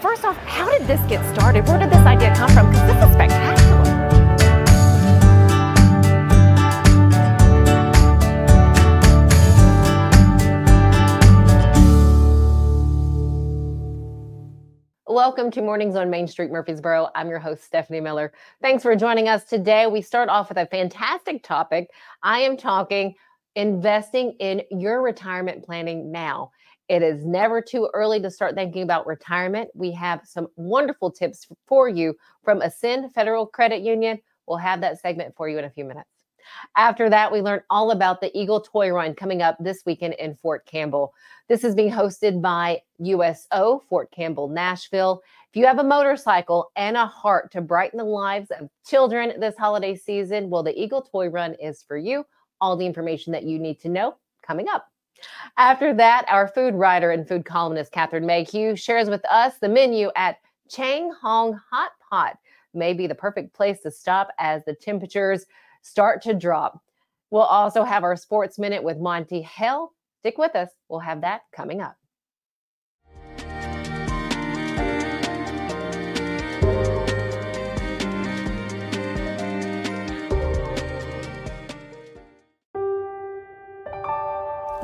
First off, how did this get started? Where did this idea come from? Because this is spectacular. Welcome to Mornings on Main Street, Murfreesboro. I'm your host, Stephanie Miller. Thanks for joining us today. We start off with a fantastic topic. I am talking investing in your retirement planning now. It is never too early to start thinking about retirement. We have some wonderful tips for you from Ascend Federal Credit Union. We'll have that segment for you in a few minutes. After that, we learn all about the Eagle Toy Run coming up this weekend in Fort Campbell. This is being hosted by USO, Fort Campbell, Nashville. If you have a motorcycle and a heart to brighten the lives of children this holiday season, well, the Eagle Toy Run is for you. All the information that you need to know coming up. After that, our food writer and food columnist Catherine Mayhew shares with us the menu at Chang Hong Hot Pot. May be the perfect place to stop as the temperatures start to drop. We'll also have our sports minute with Monte Hale. Stick with us. We'll have that coming up.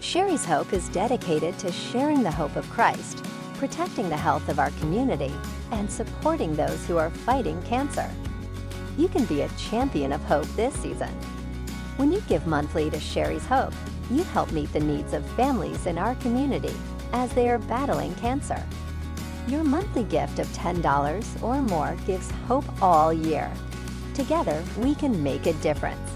Sherry's Hope is dedicated to sharing the hope of Christ, protecting the health of our community, and supporting those who are fighting cancer you can be a champion of hope this season. When you give monthly to Sherry's Hope, you help meet the needs of families in our community as they are battling cancer. Your monthly gift of $10 or more gives hope all year. Together, we can make a difference.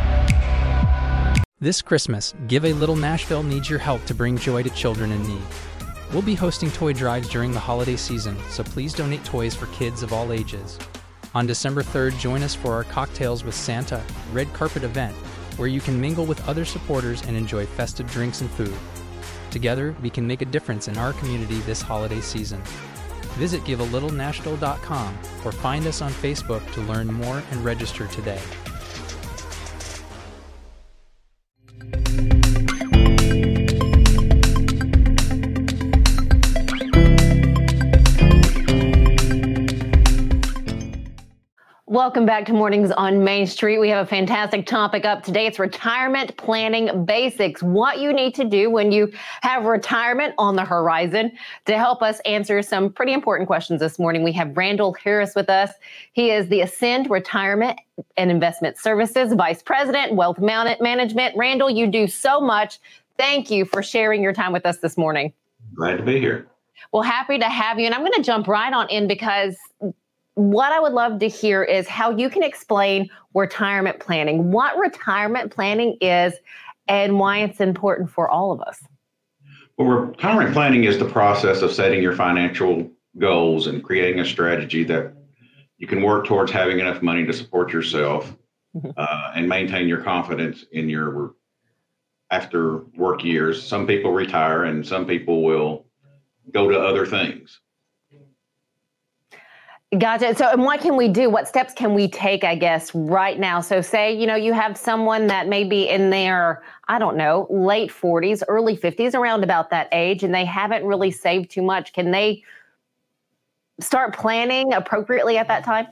This Christmas, Give a Little Nashville needs your help to bring joy to children in need. We'll be hosting toy drives during the holiday season, so please donate toys for kids of all ages. On December 3rd, join us for our Cocktails with Santa red carpet event, where you can mingle with other supporters and enjoy festive drinks and food. Together, we can make a difference in our community this holiday season. Visit givealittle.nashville.com or find us on Facebook to learn more and register today. Welcome back to Mornings on Main Street. We have a fantastic topic up today. It's retirement planning basics. What you need to do when you have retirement on the horizon. To help us answer some pretty important questions this morning, we have Randall Harris with us. He is the Ascend Retirement and Investment Services Vice President, Wealth Management. Randall, you do so much. Thank you for sharing your time with us this morning. Glad to be here. Well, happy to have you. And I'm going to jump right on in because what I would love to hear is how you can explain retirement planning, what retirement planning is, and why it's important for all of us. Well, retirement planning is the process of setting your financial goals and creating a strategy that you can work towards having enough money to support yourself mm-hmm. uh, and maintain your confidence in your after work years. Some people retire and some people will go to other things. Gotcha. So, and what can we do? What steps can we take, I guess, right now? So, say, you know, you have someone that may be in their, I don't know, late 40s, early 50s, around about that age, and they haven't really saved too much. Can they start planning appropriately at that time?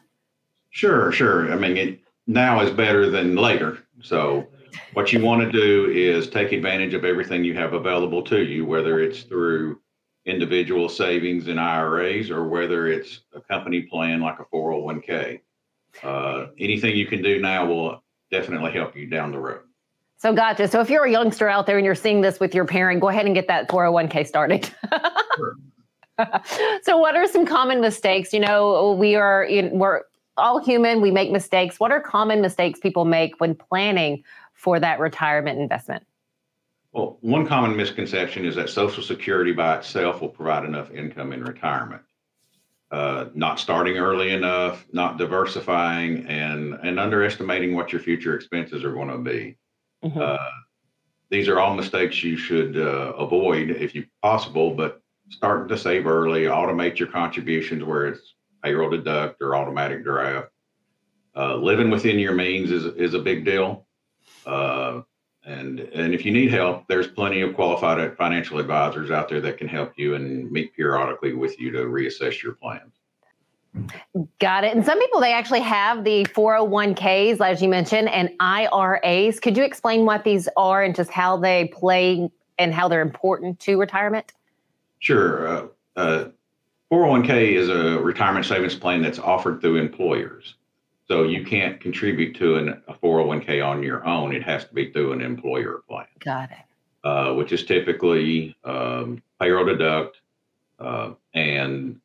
Sure, sure. I mean, it, now is better than later. So, what you want to do is take advantage of everything you have available to you, whether it's through individual savings in IRAs or whether it's a company plan like a 401k. Uh, anything you can do now will definitely help you down the road. So, gotcha. So, if you're a youngster out there and you're seeing this with your parent, go ahead and get that 401k started. so, what are some common mistakes? You know, we are we're all human. We make mistakes. What are common mistakes people make when planning for that retirement investment? Well, one common misconception is that Social Security by itself will provide enough income in retirement. Uh, not starting early enough, not diversifying, and and underestimating what your future expenses are going to be. Mm-hmm. Uh, these are all mistakes you should uh, avoid if you possible, but starting to save early, automate your contributions where it's payroll deduct or automatic draft. Uh, living within your means is is a big deal. Uh, and and if you need help, there's plenty of qualified financial advisors out there that can help you and meet periodically with you to reassess your plans. Got it. And some people, they actually have the 401ks, as you mentioned, and IRAs. Could you explain what these are and just how they play and how they're important to retirement? Sure. Uh, uh, 401k is a retirement savings plan that's offered through employers. So you can't contribute to an, a 401k on your own. It has to be through an employer plan. Got it. Uh, which is typically um, payroll deduct uh, and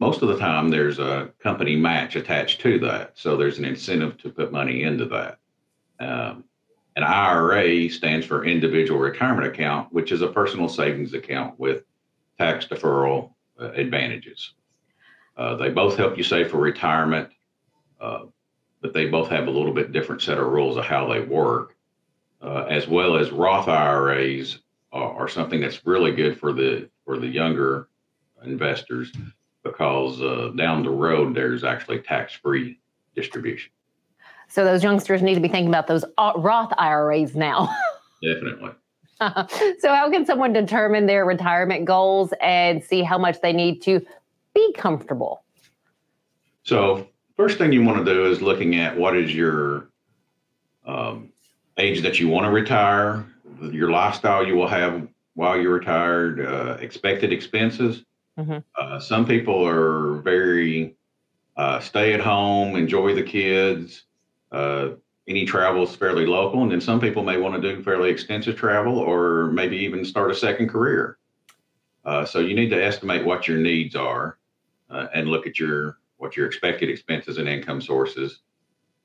most of the time there's a company match attached to that. So there's an incentive to put money into that. Um, an IRA stands for individual retirement account, which is a personal savings account with tax deferral uh, advantages. Uh, they both help you save for retirement, uh, but they both have a little bit different set of rules of how they work, uh, as well as Roth IRAs are, are something that's really good for the for the younger investors because uh, down the road there's actually tax-free distribution. So those youngsters need to be thinking about those uh, Roth IRAs now. Definitely. so how can someone determine their retirement goals and see how much they need to be comfortable? So first thing you want to do is looking at what is your um, age that you want to retire, your lifestyle you will have while you're retired, uh, expected expenses, Mm-hmm. Uh, some people are very uh, stay at home, enjoy the kids. Uh, any travel is fairly local, and then some people may want to do fairly extensive travel, or maybe even start a second career. Uh, so you need to estimate what your needs are, uh, and look at your what your expected expenses and income sources.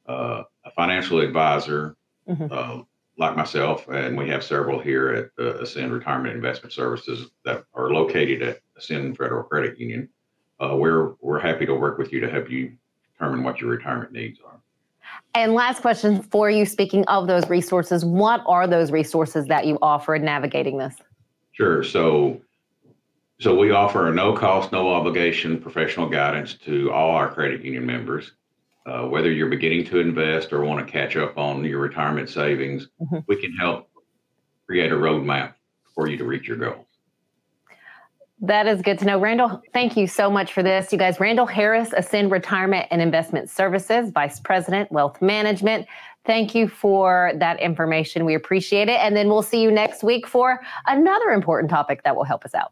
Uh, a financial advisor mm-hmm like myself, and we have several here at uh, Ascend Retirement Investment Services that are located at Ascend Federal Credit Union. Uh, we're we're happy to work with you to help you determine what your retirement needs are. And last question for you. Speaking of those resources, what are those resources that you offer in navigating this? Sure. So, so we offer a no cost, no obligation professional guidance to all our credit union members. Uh, whether you're beginning to invest or want to catch up on your retirement savings, mm-hmm. we can help create a roadmap for you to reach your goals. That is good to know. Randall, thank you so much for this. You guys, Randall Harris, Ascend Retirement and Investment Services, Vice President, Wealth Management. Thank you for that information. We appreciate it. And then we'll see you next week for another important topic that will help us out.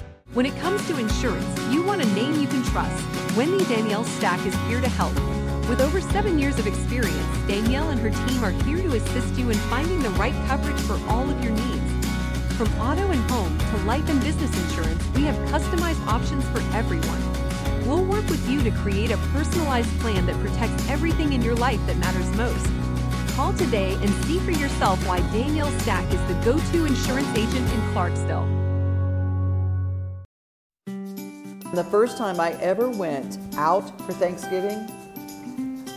When it comes to insurance, you want a name you can trust. Wendy Danielle Stack is here to help. With over seven years of experience, Danielle and her team are here to assist you in finding the right coverage for all of your needs. From auto and home to life and business insurance, we have customized options for everyone. We'll work with you to create a personalized plan that protects everything in your life that matters most. Call today and see for yourself why Danielle Stack is the go to insurance agent in Clarksville. The first time I ever went out for Thanksgiving,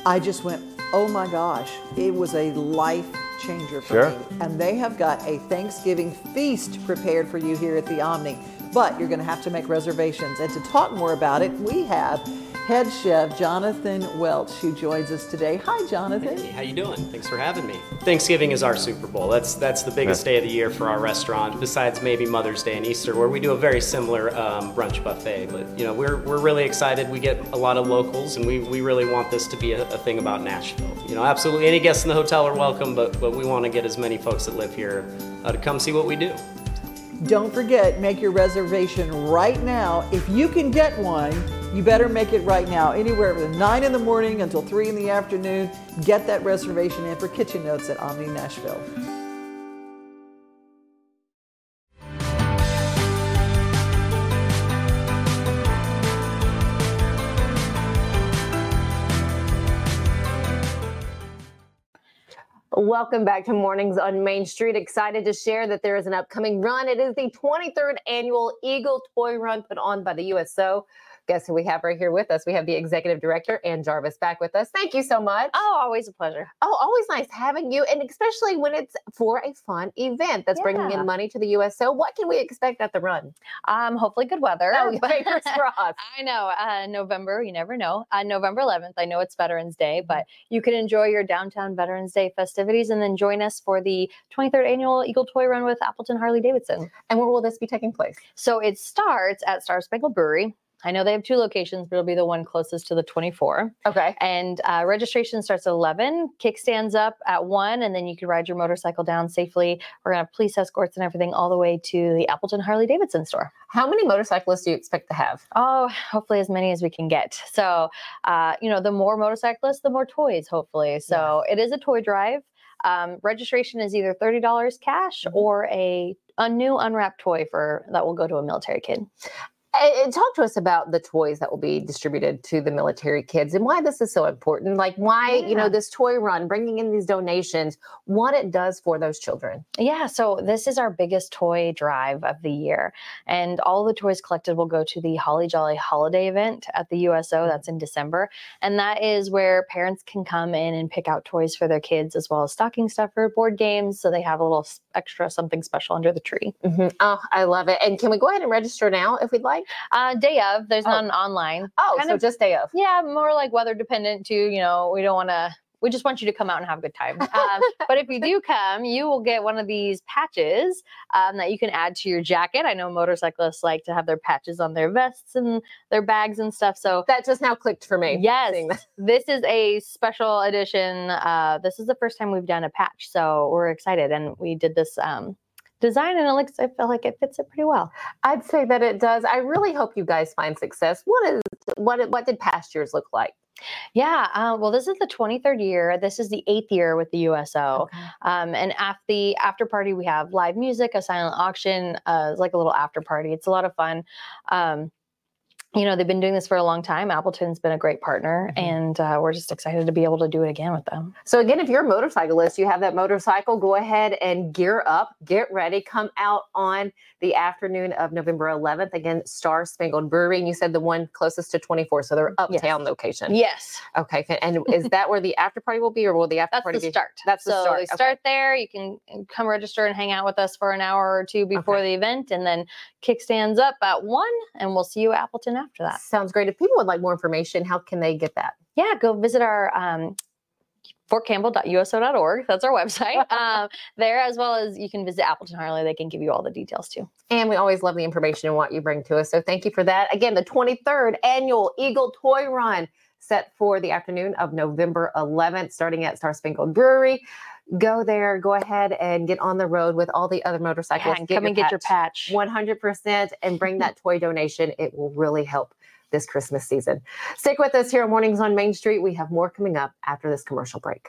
I just went, oh my gosh, it was a life changer for Sure. me. And they have got a Thanksgiving feast prepared for you here at the Omni. But you're going to have to make reservations. And to talk more about it, we have head chef Jonathan Welch who joins us today. Hi, Jonathan. Hey, how you doing? Thanks for having me. Thanksgiving is our Super Bowl. That's that's the biggest day of the year for our restaurant, besides maybe Mother's Day and Easter, where we do a very similar um, brunch buffet. But you know, we're we're really excited. We get a lot of locals, and we, we really want this to be a, a thing about Nashville. You know, absolutely any guests in the hotel are welcome, but but we want to get as many folks that live here uh, to come see what we do. Don't forget, make your reservation right now. If you can get one, you better make it right now. Anywhere from 9 in the morning until 3 in the afternoon, get that reservation in for Kitchen Notes at Omni Nashville. Welcome back to Mornings on Main Street. Excited to share that there is an upcoming run. It is the 23rd annual Eagle Toy Run put on by the USO. Guess who we have right here with us? We have the executive director, Ann Jarvis, back with us. Thank you so much. Oh, always a pleasure. Oh, always nice having you, and especially when it's for a fun event that's bringing in money to the USO. What can we expect at the run? Um, hopefully good weather. Oh, fingers crossed. I know. Uh, November, you never know. Uh, November 11th, I know it's Veterans Day, but you can enjoy your downtown Veterans Day festivities and then join us for the 23rd annual Eagle Toy Run with Appleton Harley Davidson. And where will this be taking place? So it starts at Star Spangled Brewery. I know they have two locations, but it'll be the one closest to the 24. Okay. And uh, registration starts at 11. Kickstands up at 1, and then you can ride your motorcycle down safely. We're going to have police escorts and everything all the way to the Appleton Harley Davidson store. How many motorcyclists do you expect to have? Oh, hopefully as many as we can get. So, uh, you know, the more motorcyclists, the more toys, hopefully. So it is a toy drive. Um, registration is either $30 cash or a, a new unwrapped toy for that will go to a military kid. Talk to us about the toys that will be distributed to the military kids and why this is so important. Like why, you know, this toy run, bringing in these donations, what it does for those children. Yeah, so this is our biggest toy drive of the year. And all the toys collected will go to the Holly Jolly holiday event at the USO. That's in December. And that is where parents can come in and pick out toys for their kids, as well as stocking stuffer, board games. So they have a little extra something special under the tree. Mhm. Oh, I love it. And can we go ahead and register now if we'd like? Uh, day of, there's Oh. none online. Oh, Kind so of- just day of. Yeah, more like weather dependent too. You know, we don't want to. We just want you to come out and have a good time. Um, but if you do come, you will get one of these patches um, that you can add to your jacket. I know motorcyclists like to have their patches on their vests and their bags and stuff. So That just now clicked for me. yes, this is a special edition. Uh, this is the first time we've done a patch, so we're excited, and we did this. Um, design and it looks i feel like it fits it pretty well I'd say that it does. I really hope you guys find success. What is what what did past years look like? Yeah, uh, well, this is the 23rd year. This is the eighth year with the USO. Um, and at the after party, we have live music, a silent auction, uh, it's like a little after party. It's a lot of fun. Um, you know, they've been doing this for a long time. Appleton's been a great partner, and uh, we're just excited to be able to do it again with them. So again, if you're a motorcyclist, you have that motorcycle, go ahead and gear up, get ready, come out on the afternoon of November 11th. Again, Star Spangled Brewery, and you said the one closest to 24, so they're uptown location. Yes. Okay, and is that where the after party will be, or will the after That's party the be? start. That's the start. they okay. start there. You can uh, come register and hang out with us for an hour or two before the event, and then kickstands up at one, and we'll see you at Appleton after that. Sounds great. If people would like more information, how can they get that? yeah, go visit our um, fortcampbell.uso.org. That's our website. um, there, as well as you can visit Appleton Harley. They can give you all the details too. And we always love the information and what you bring to us. So thank you for that. Again, the 23rd annual Eagle Toy Run set for the afternoon of November 11th, starting at Star Spangled Brewery. Go there, go ahead and get on the road with all the other motorcyclists. Yeah, and come and get your patch. 100% and bring that toy donation. It will really help this Christmas season. Stick with us here on Mornings on Main Street. We have more coming up after this commercial break.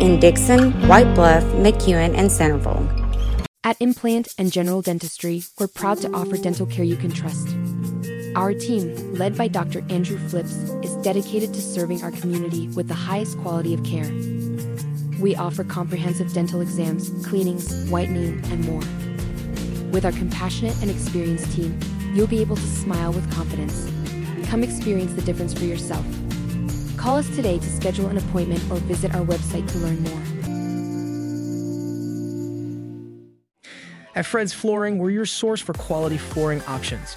in Dickson, White Bluff, McEwen, and Centerville. At Implant and General Dentistry, we're proud to offer dental care you can trust. Our team, led by Dr. Andrew Flips, is dedicated to serving our community with the highest quality of care. We offer comprehensive dental exams, cleanings, whitening, and more. With our compassionate and experienced team, you'll be able to smile with confidence. Come experience the difference for yourself. Call us today to schedule an appointment or visit our website to learn more. At Fred's Flooring, we're your source for quality flooring options.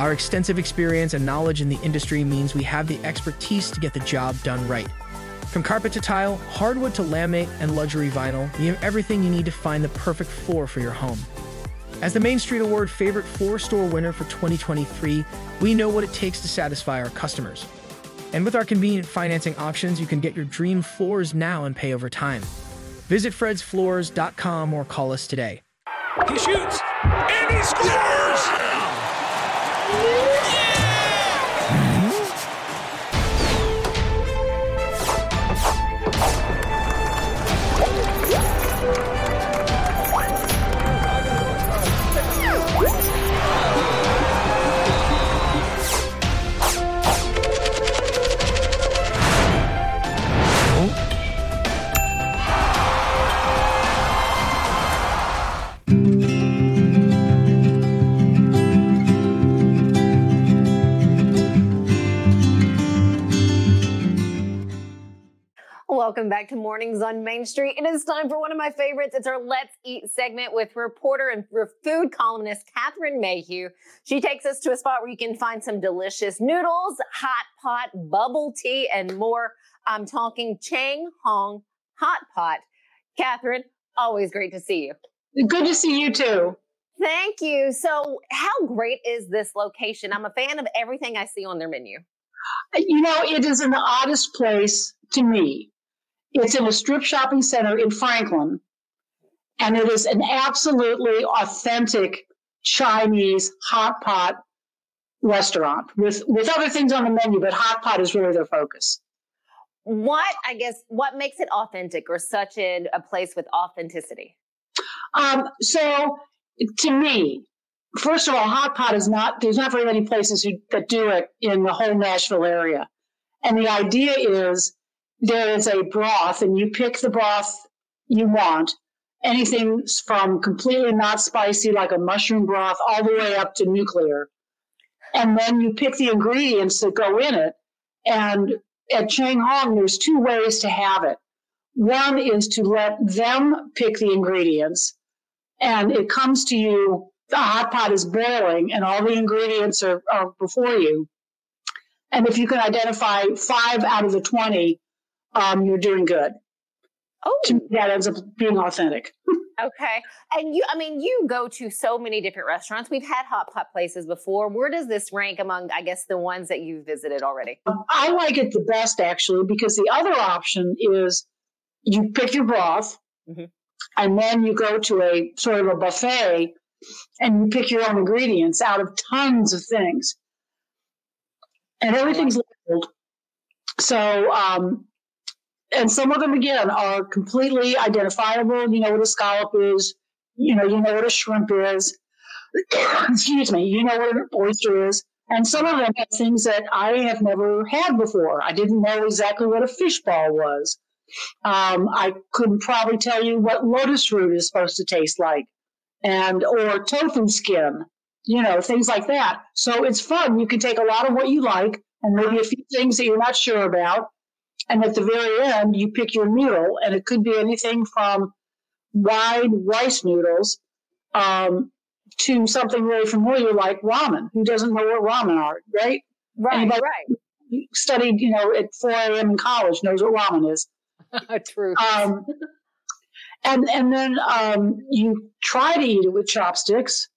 Our extensive experience and knowledge in the industry means we have the expertise to get the job done right. From carpet to tile, hardwood to laminate, and luxury vinyl, we have everything you need to find the perfect floor for your home. As the Main Street Award Favorite Floor Store winner for 2023, we know what it takes to satisfy our customers. And with our convenient financing options, you can get your dream floors now and pay over time. Visit fredsfloors.com or call us today. He shoots and he scores! Welcome back to Mornings on Main Street. It is time for one of my favorites. It's our Let's Eat segment with reporter and food columnist Catherine Mayhew. She takes us to a spot where you can find some delicious noodles, hot pot, bubble tea, and more. I'm talking Chang Hong Hot Pot. Catherine, always great to see you. Good to see you too. Thank you. So, how great is this location? I'm a fan of everything I see on their menu. You know, it is an oddest place to me. It's in a strip shopping center in Franklin, and it is an absolutely authentic Chinese hot pot restaurant with with other things on the menu, but hot pot is really their focus. What I guess what makes it authentic or such a, a place with authenticity? Um, so to me, first of all, hot pot is not there's not very many places who, that do it in the whole Nashville area, and the idea is there is a broth, and you pick the broth you want. Anything from completely not spicy, like a mushroom broth, all the way up to nuclear. And then you pick the ingredients that go in it. And at Chang Hong, there's two ways to have it. One is to let them pick the ingredients, and it comes to you. The hot pot is boiling, and all the ingredients are, are before you. And if you can identify five out of the 20 um, you're doing good. Oh, to me, that ends up being authentic. okay, and you, I mean, you go to so many different restaurants. We've had hot pot places before. Where does this rank among, I guess, the ones that you've visited already? Um, I like it the best actually because the other option is you pick your broth, mm-hmm. and then you go to a sort of a buffet, and you pick your own ingredients out of tons of things, and everything's labeled. So um, and some of them again are completely identifiable. You know what a scallop is. You know, you know what a shrimp is. Excuse me. You know what an oyster is. And some of them have things that I have never had before. I didn't know exactly what a fish ball was. Um, I couldn't probably tell you what lotus root is supposed to taste like, and or tofu skin. You know, things like that. So it's fun. You can take a lot of what you like and maybe a few things that you're not sure about, and at the very end, you pick your noodle, and it could be anything from wide rice noodles um, to something really familiar like ramen. Who doesn't know what ramen are, right? Right, Anybody right. Studied, you know, at 4 a.m. in college knows what ramen is. True. Um, and and then um, you try to eat it with chopsticks,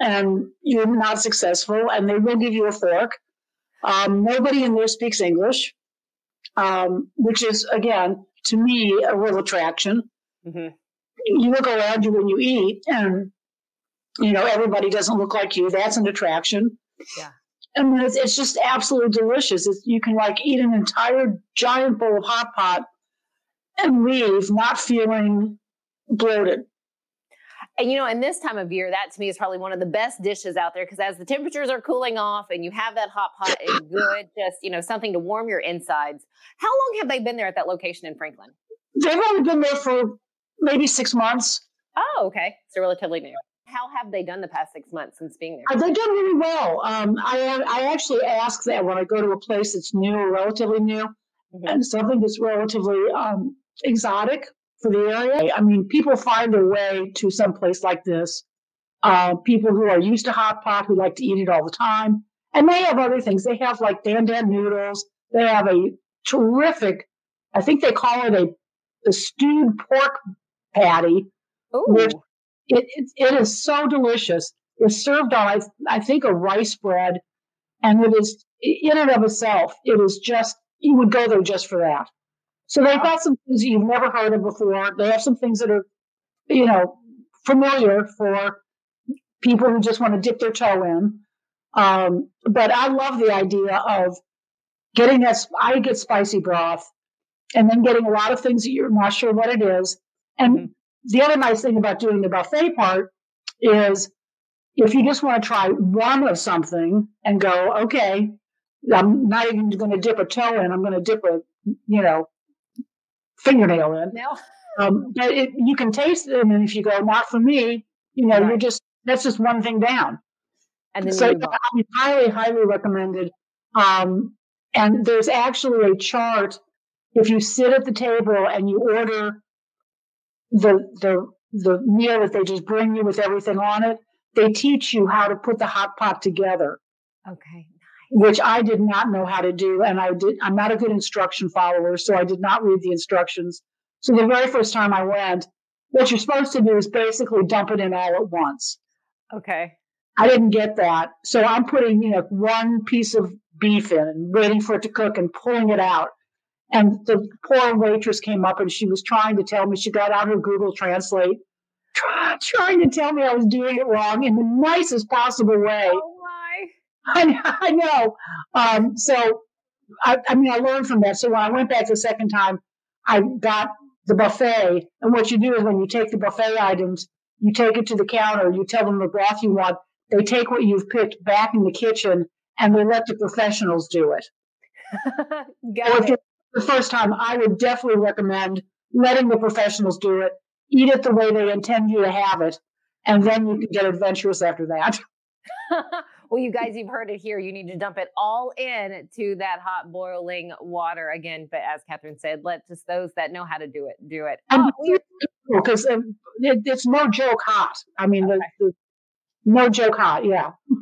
and you're not successful, and they will give you a fork. Um, nobody in there speaks English um, which is again to me a real attraction. Mm-hmm. you look around you when you eat, and you know everybody doesn't look like you. That's an attraction. Yeah. I mean, it's, it's just absolutely delicious. It's, you can like eat an entire giant bowl of hot pot and leave not feeling bloated. And you know, in this time of year, that to me is probably one of the best dishes out there because as the temperatures are cooling off and you have that hot pot, it's good, just you know, something to warm your insides. How long have they been there at that location in Franklin? They've only been there for maybe six months. Oh, okay, so relatively new. How have they done the past six months since being there? Uh, They've done really well. Um, I I actually ask that when I go to a place that's new or relatively new, and something that's relatively um, exotic for the area. I mean, people find their way to some place like this. Uh, people who are used to hot pot, who like to eat it all the time, and they have other things. They have like dan dan noodles. They have a terrific, I think they call it a, a stewed pork patty, which it, it, it is so delicious. It's served on, I, I think, a rice bread, and it is in and of itself. It is just you would go there just for that. So they've got some things that you've never heard of before. They have some things that are, you know, familiar for people who just want to dip their toe in. Um, but I love the idea of getting that. I get spicy broth, and then getting a lot of things that you're not sure what it is. And the other nice thing about doing the buffet part is if you just want to try one of something and go, okay, I'm not even going to dip a toe in. I'm going to dip a, you know, fingernail in. No. Um, but it, you can taste it, and if you go, not for me, you know, you're just that's just one thing down. And then so you move on. I mean, highly, highly recommended. Um, and there's actually a chart. If you sit at the table and you order the the the meal that they just bring you with everything on it, they teach you how to put the hot pot together Okay. Which I did not know how to do. And I did, I'm not a good instruction follower, so I did not read the instructions. So the very first time I went, what you're supposed to do is basically dump it in all at once. Okay. I didn't get that. So I'm putting, you know, one piece of beef in and waiting for it to cook and pulling it out. And the poor waitress came up and she was trying to tell me, she got out her Google Translate, try, trying to tell me I was doing it wrong in the nicest possible way. Oh. I, I know. Um, so, I, I mean, I learned from that. So when I went back the second time, I got the buffet. And what you do is when you take the buffet items, you take it to the counter, you tell them the broth you want. They take what you've picked back in the kitchen and they let the professionals do it. Got Or if it. the first time, I would definitely recommend letting the professionals do it. Eat it the way they intend you to have it, and then you can get adventurous after that. well, you guys, you've heard it here. You need to dump it all in to that hot boiling water again. But as Catherine said, let just those that know how to do it do it. Oh, because um, it, it's no joke hot. I mean, the, the, no joke hot. Yeah.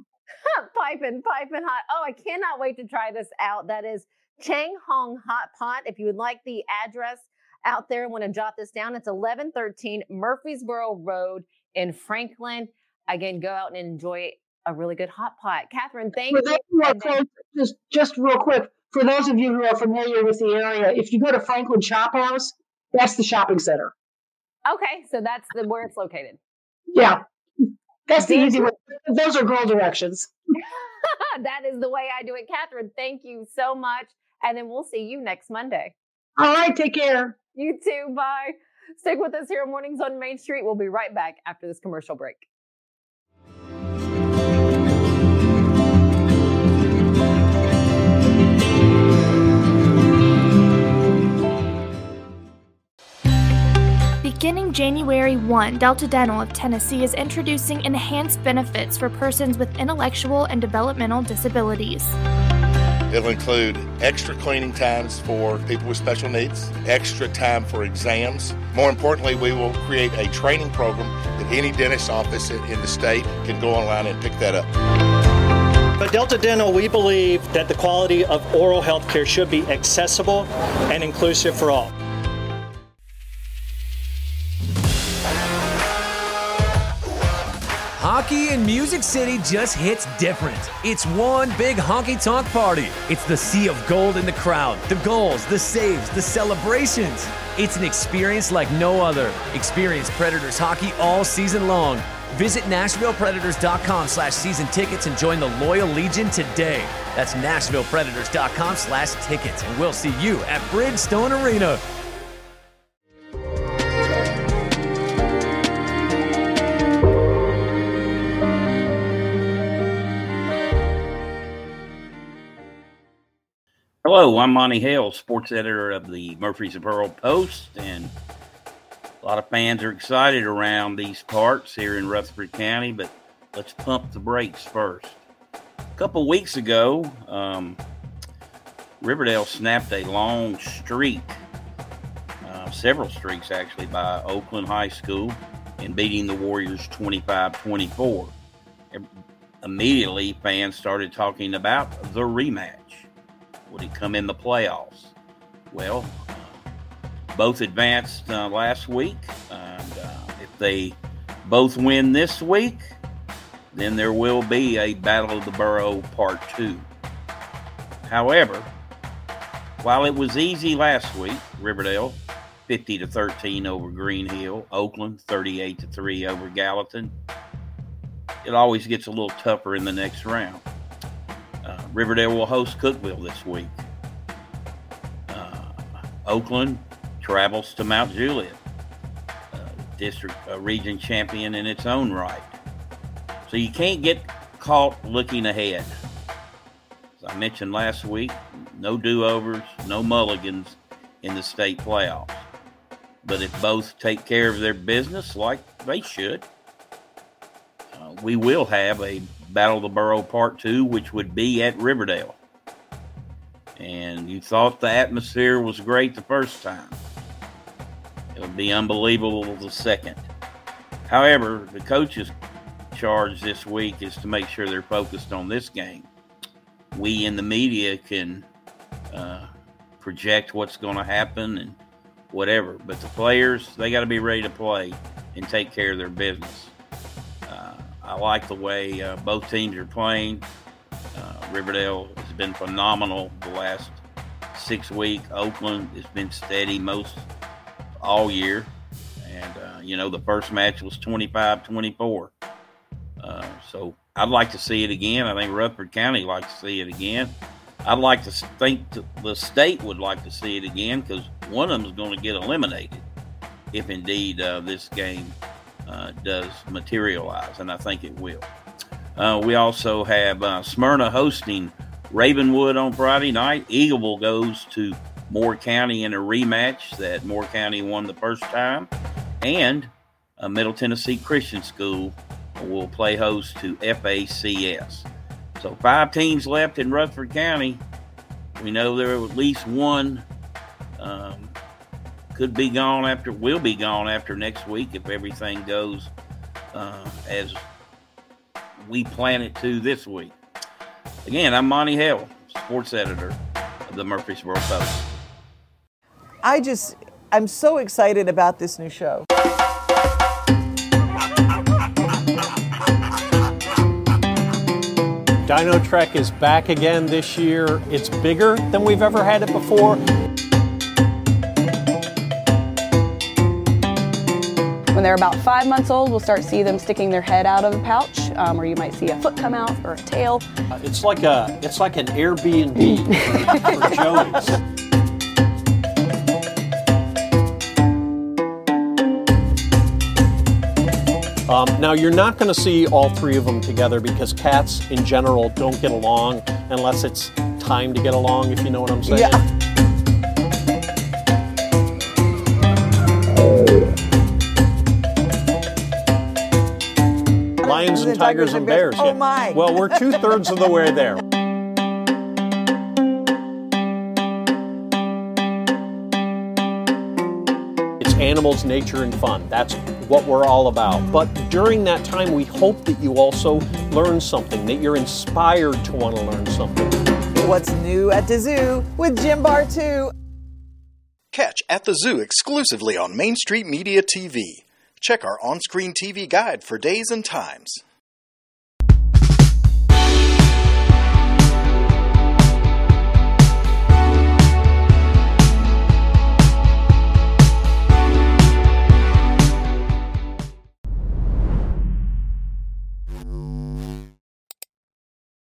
piping, piping hot. Oh, I cannot wait to try this out. That is Chang Hong Hot Pot. If you would like the address out there and want to jot this down, it's 1113 Murfreesboro Road in Franklin. Again, go out and enjoy a really good hot pot. Catherine, thank For you. those who are close, just just real quick, for those of you who are familiar with the area, if you go to Franklin Chop House, that's the shopping center. Okay, so that's the where it's located. Yeah, that's the easy way. Those are girl directions. that is the way I do it. Catherine, thank you so much. And then we'll see you next Monday. All right, take care. You too. Bye. Stick with us here on Mornings on Main Street. We'll be right back after this commercial break. Beginning January 1, Delta Dental of Tennessee is introducing enhanced benefits for persons with intellectual and developmental disabilities. It'll include extra cleaning times for people with special needs, extra time for exams. More importantly, we will create a training program that any dentist office in in the state can go online and pick that up. At Delta Dental, we believe that the quality of oral health care should be accessible and inclusive for all. Hockey in Music City just hits different. It's one big honky tonk party. It's the sea of gold in the crowd, the goals, the saves, the celebrations. It's an experience like no other. Experience Predators hockey all season long. Visit NashvillePredators.com slash season tickets and join the Loyal Legion today. That's NashvillePredators.com slash tickets, and we'll see you at Bridgestone Arena. Hello, I'm Monte Hale, sports editor of the Murfreesboro Post, and a lot of fans are excited around these parts here in Rutherford County, but let's pump the brakes first. A couple weeks ago, um, Riverdale snapped a long streak, uh, several streaks actually, by Oakland High School in beating the Warriors 25 24. Immediately, fans started talking about the rematch. Would he come in the playoffs? Well, both advanced uh, last week. And uh, if they both win this week, then there will be a Battle of the Borough Part 2. However, while it was easy last week, Riverdale 50 to 13 over Green Hill, Oakland 38 to 3 over Gallatin, it always gets a little tougher in the next round. Uh, Riverdale will host Cookeville this week. Uh, Oakland travels to Mount Juliet, district region champion in its own right. So you can't get caught looking ahead. As I mentioned last week, no do-overs, no mulligans in the state playoffs. But if both take care of their business like they should, uh, we will have a Battle of the Borough Part 2, which would be at Riverdale. And you thought the atmosphere was great the first time. It would be unbelievable the second. However, the coach's charge this week is to make sure they're focused on this game. We in the media can uh, project what's going to happen and whatever, but the players, they got to be ready to play and take care of their business. I like the way uh, both teams are playing. Uh, Riverdale has been phenomenal the last six weeks. Oakland has been steady most all year. And, uh, you know, the first match was 25 24. Uh, so I'd like to see it again. I think Rutherford County likes to see it again. I'd like to think the state would like to see it again because one of them is going to get eliminated if indeed uh, this game uh, does materialize, and I think it will. Uh, we also have uh, Smyrna hosting Ravenwood on Friday night. Eagleville goes to Moore County in a rematch that Moore County won the first time, and uh, Middle Tennessee Christian School will play host to FACS. So five teams left in Rutherford County. We know there are at least one um, could be gone after, will be gone after next week if everything goes uh, as we plan it to this week. Again, I'm Monte Hale, sports editor of the Murfreesboro Post. I just, I'm so excited about this new show. Dino Trek is back again this year. It's bigger than we've ever had it before. When they're about five months old, we'll start see them sticking their head out of the pouch, um, or you might see a foot come out or a tail. Uh, it's like a it's like an Airbnb for Joey's. Um, now, you're not going to see all three of them together because cats in general don't get along unless it's time to get along, if you know what I'm saying. Yeah. Lions and tigers and bears. Oh my! Well, we're two thirds of the way there. It's animals, nature, and fun. That's what we're all about. But during that time, we hope that you also learn something, that you're inspired to want to learn something. What's new at the zoo with Jim Bartoo? Catch at the zoo exclusively on Main Street Media TV. Check our on screen TV guide for days and times.